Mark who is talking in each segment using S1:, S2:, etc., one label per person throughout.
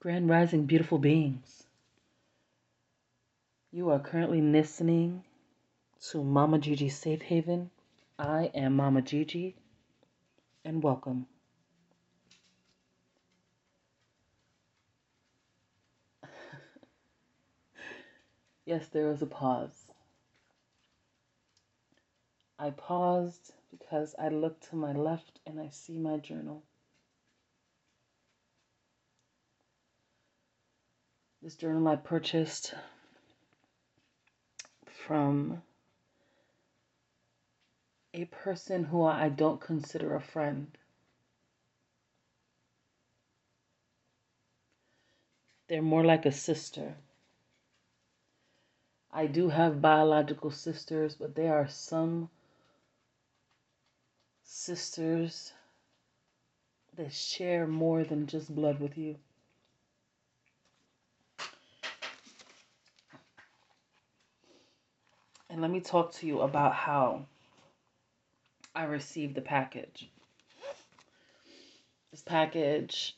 S1: Grand Rising, beautiful beings. You are currently listening to Mama Gigi's Safe Haven. I am Mama Gigi, and welcome. yes, there was a pause. I paused because I look to my left and I see my journal. This journal I purchased from a person who I don't consider a friend. They're more like a sister. I do have biological sisters, but there are some sisters that share more than just blood with you. Let me talk to you about how I received the package. This package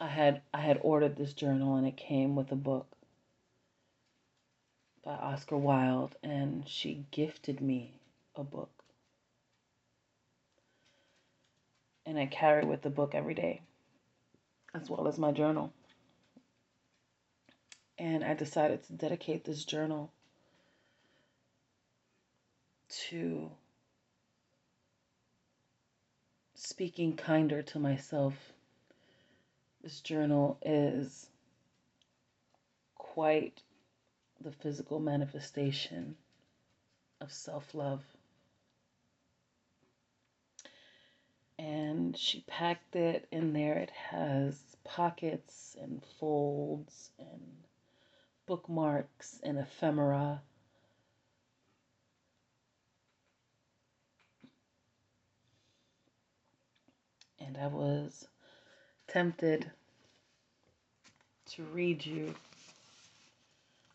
S1: I had I had ordered this journal and it came with a book by Oscar Wilde and she gifted me a book. And I carry with the book every day as well as my journal. And I decided to dedicate this journal to speaking kinder to myself. This journal is quite the physical manifestation of self love. And she packed it in there. It has pockets and folds and bookmarks and ephemera and I was tempted to read you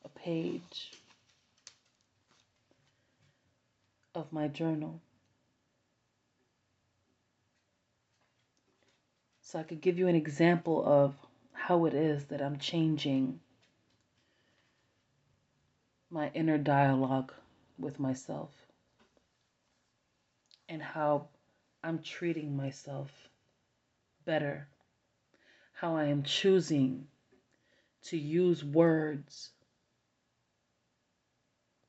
S1: a page of my journal. So I could give you an example of how it is that I'm changing my inner dialogue with myself and how I'm treating myself better, how I am choosing to use words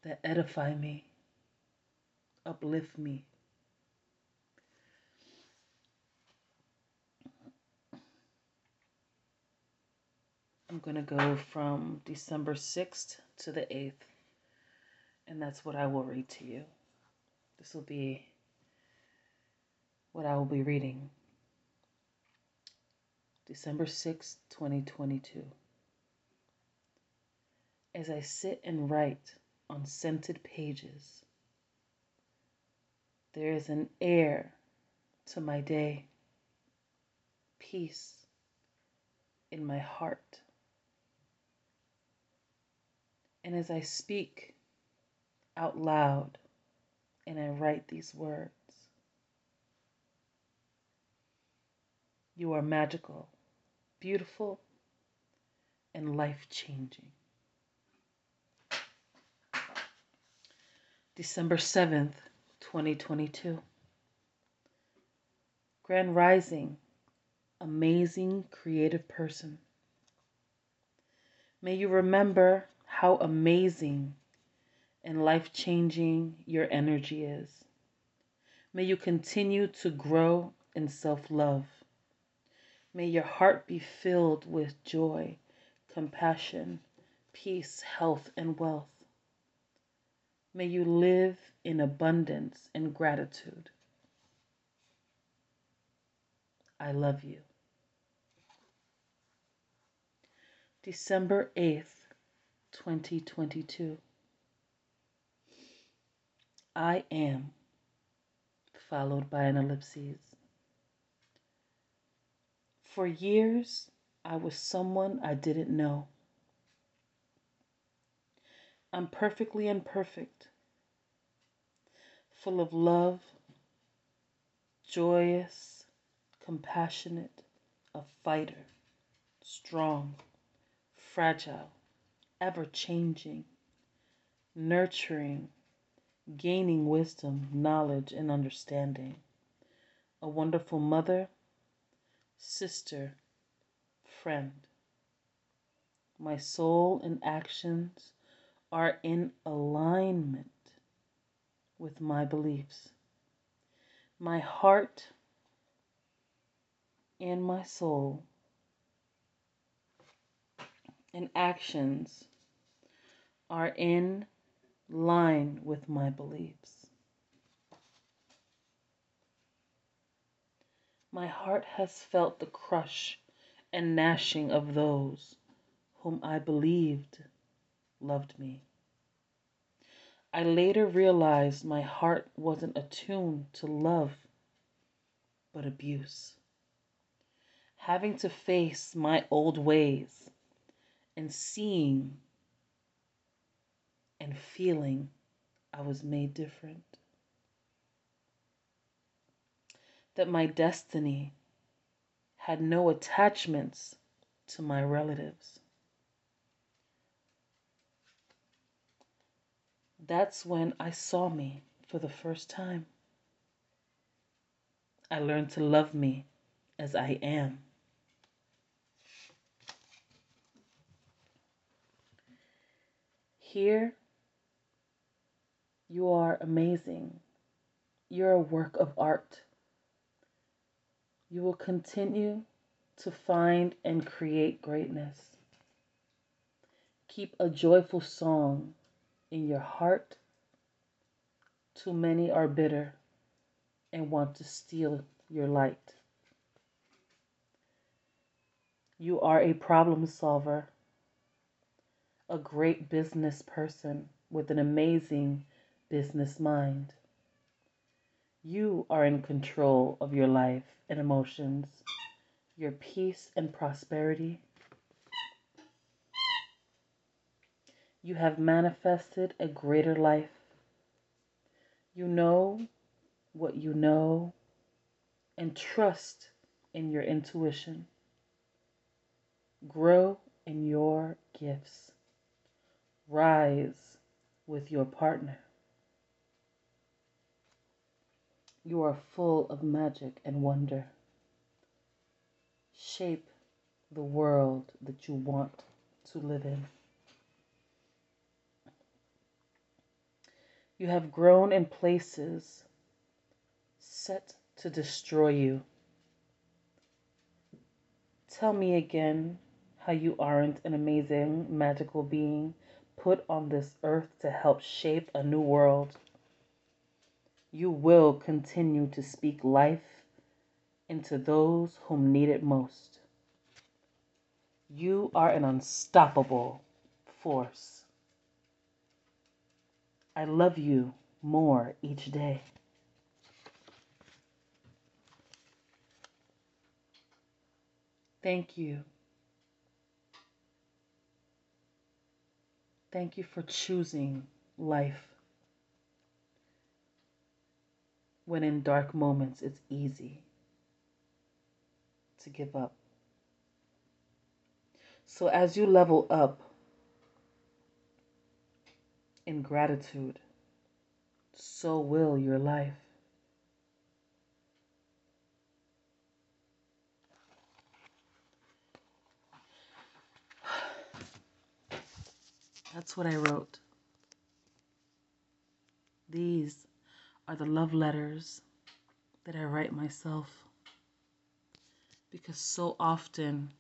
S1: that edify me, uplift me. I'm going to go from December 6th to the 8th, and that's what I will read to you. This will be what I will be reading. December 6, 2022. As I sit and write on scented pages, there is an air to my day, peace in my heart. And as I speak out loud and I write these words, you are magical beautiful, and life changing. December 7th, 2022. Grand Rising, amazing creative person. May you remember how amazing and life changing your energy is. May you continue to grow in self love. May your heart be filled with joy, compassion, peace, health, and wealth. May you live in abundance and gratitude. I love you. December 8th, 2022. I am, followed by an ellipses. For years, I was someone I didn't know. I'm perfectly imperfect, full of love, joyous, compassionate, a fighter. strong, fragile, ever changing, nurturing, gaining wisdom, knowledge, and understanding. A wonderful mother, sister, friend. My soul and actions are in alignment with my beliefs. My heart and my soul and actions are in line with my beliefs. My heart has felt the crush and gnashing of those whom I believed loved me. I later realized my heart wasn't attuned to love, but abuse. Having to face my old ways and seeing and feeling I was made different. That my destiny had no attachments to my relatives. That's when I saw me for the first time. I learned to love me as I am. Here, you are amazing. You're a work of art. You will continue to find and create greatness. Keep a joyful song in your heart. Too many are bitter and want to steal your light. You are a problem solver, a great business person with an amazing business mind. You are in control of your life and emotions, your peace and prosperity. You have manifested a greater life. You know what you know and trust in your intuition. Grow in your gifts. Rise with your partner. You are full of magic and wonder. Shape the world that you want to live in. You have grown in places set to destroy you. Tell me again how you aren't an amazing, magical being put on this earth to help shape a new world. You will continue to speak life into those whom need it most. You are an unstoppable force. I love you more each day. Thank you. Thank you for choosing life. When in dark moments, it's easy to give up. So, as you level up, in gratitude, so will your life. That's what I wrote. These are the love letters that I write myself because so often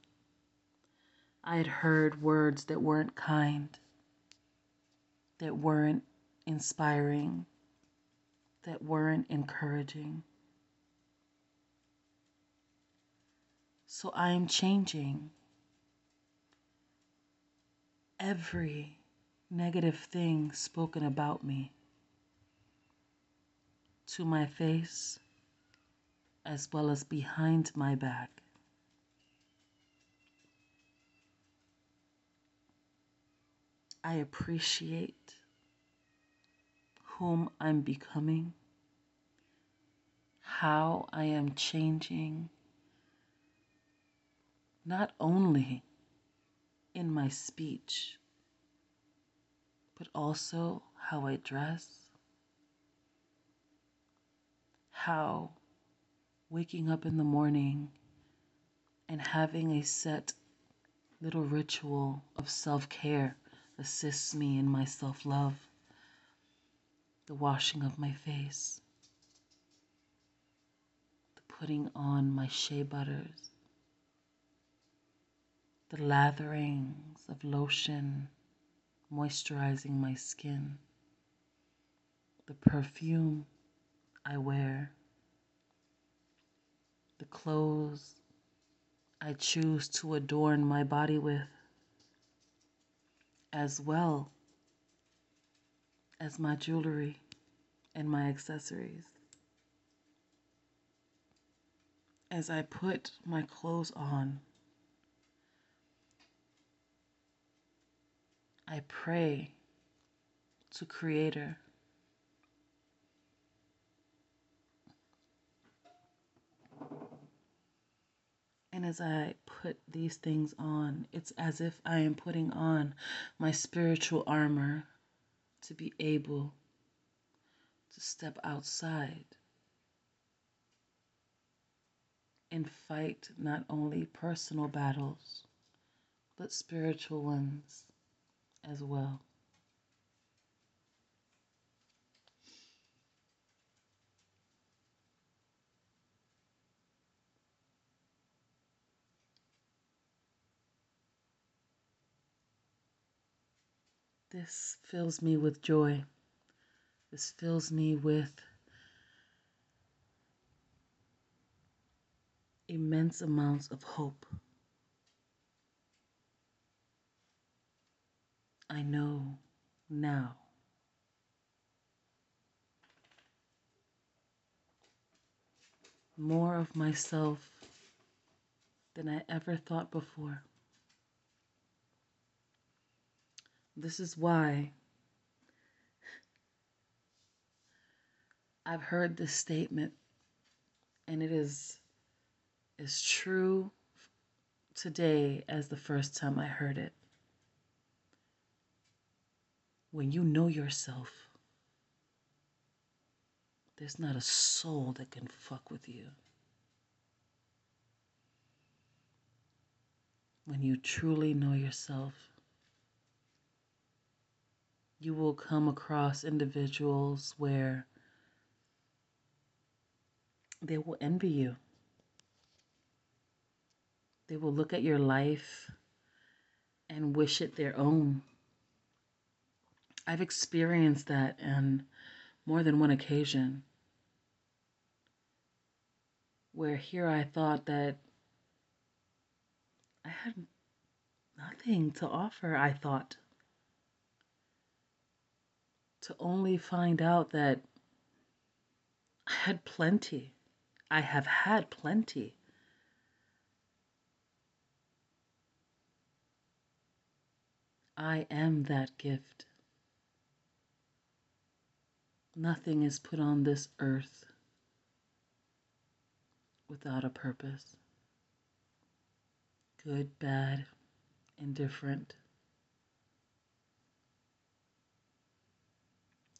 S1: I had heard words that weren't kind that weren't inspiring, that weren't encouraging. So I am changing. Every negative thing spoken about me to my face as well as behind my back. I appreciate whom I'm becoming, how I am changing, not only in my speech, but also how I dress, how waking up in the morning and having a set little ritual of self care assists me in my self love, the washing of my face, the putting on my shea butters, the latherings of lotion moisturizing my skin, the perfume I wear, the clothes I choose to adorn my body with, as well as my jewelry and my accessories. As I put my clothes on, I pray to Creator. As I put these things on, it's as if I am putting on my spiritual armor to be able to step outside and fight not only personal battles, but spiritual ones as well. This fills me with joy. This fills me with immense amounts of hope. I know now more of myself than I ever thought before. This is why I've heard this statement and it is as true today as the first time I heard it. When you know yourself, there's not a soul that can fuck with you. When you truly know yourself, you will come across individuals where they will envy you. They will look at your life and wish it their own. I've experienced that on more than one occasion where here I thought that I had nothing to offer, I thought. To only find out that I had plenty. I have had plenty. I am that gift. Nothing is put on this earth without a purpose. Good, bad, indifferent.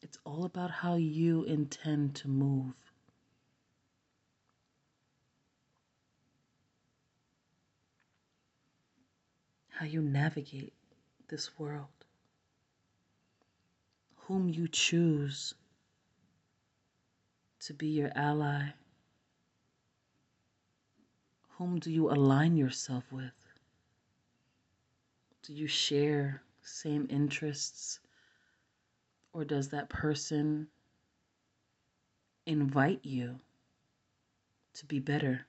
S1: It's all about how you intend to move. How you navigate this world. Whom you choose to be your ally? Whom do you align yourself with? Do you share same interests? Or does that person invite you to be better?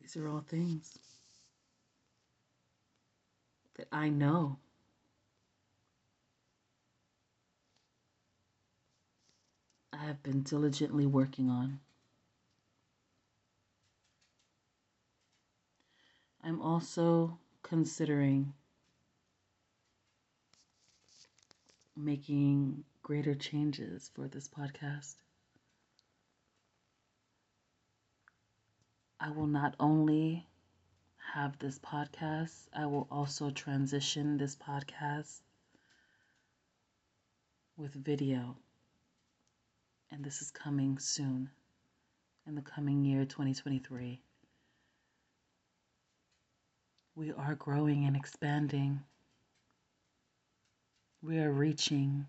S1: These are all things that I know I have been diligently working on. I'm also considering making greater changes for this podcast. I will not only have this podcast, I will also transition this podcast with video. And this is coming soon in the coming year 2023. We are growing and expanding. We are reaching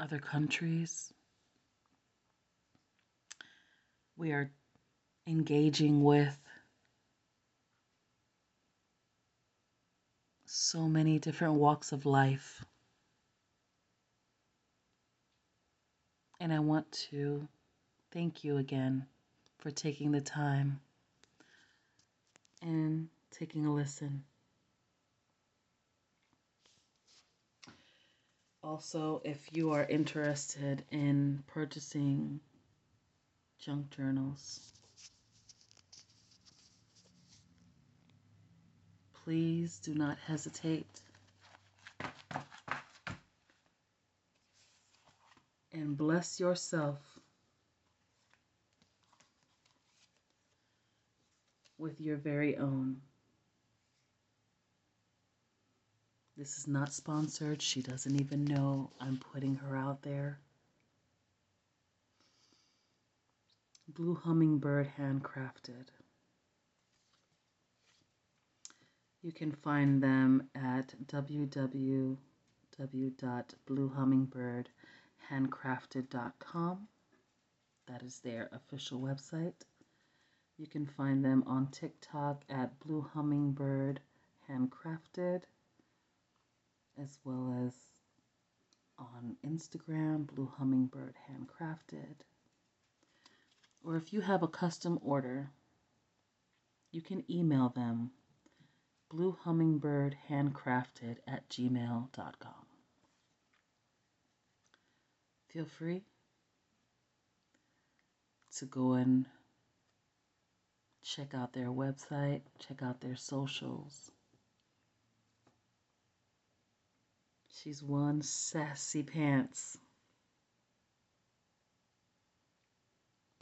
S1: other countries. We are engaging with so many different walks of life. And I want to thank you again for taking the time and taking a listen. Also, if you are interested in purchasing junk journals, please do not hesitate. And bless yourself with your very own. This is not sponsored. She doesn't even know I'm putting her out there. Blue Hummingbird Handcrafted. You can find them at www.bluehummingbirdhandcrafted.com. That is their official website. You can find them on TikTok at Blue Hummingbird Handcrafted, as well as on Instagram, Blue Hummingbird Handcrafted. Or if you have a custom order, you can email them bluehummingbirdhandcrafted at gmail.com. Feel free to go and check out their website, check out their socials. She's one sassy pants.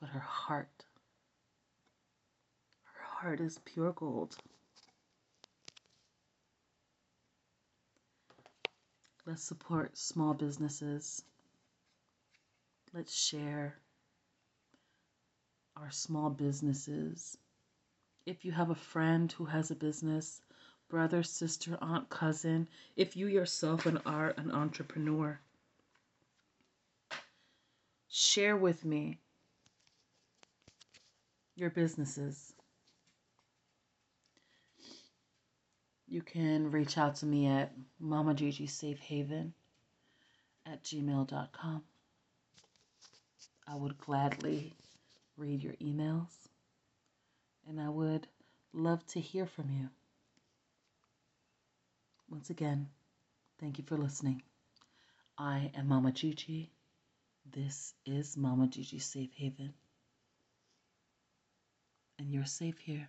S1: But her heart, her heart is pure gold. Let's support small businesses. Let's share our small businesses if you have a friend who has a business, brother, sister, aunt, cousin, if you yourself are an entrepreneur, share with me your businesses. You can reach out to me at Mama Gigi Safe Haven at gmail.com. I would gladly read your emails and I would love to hear from you. Once again, thank you for listening. I am Mama Gigi. This is Mama Gigi Safe Haven. And you're safe here.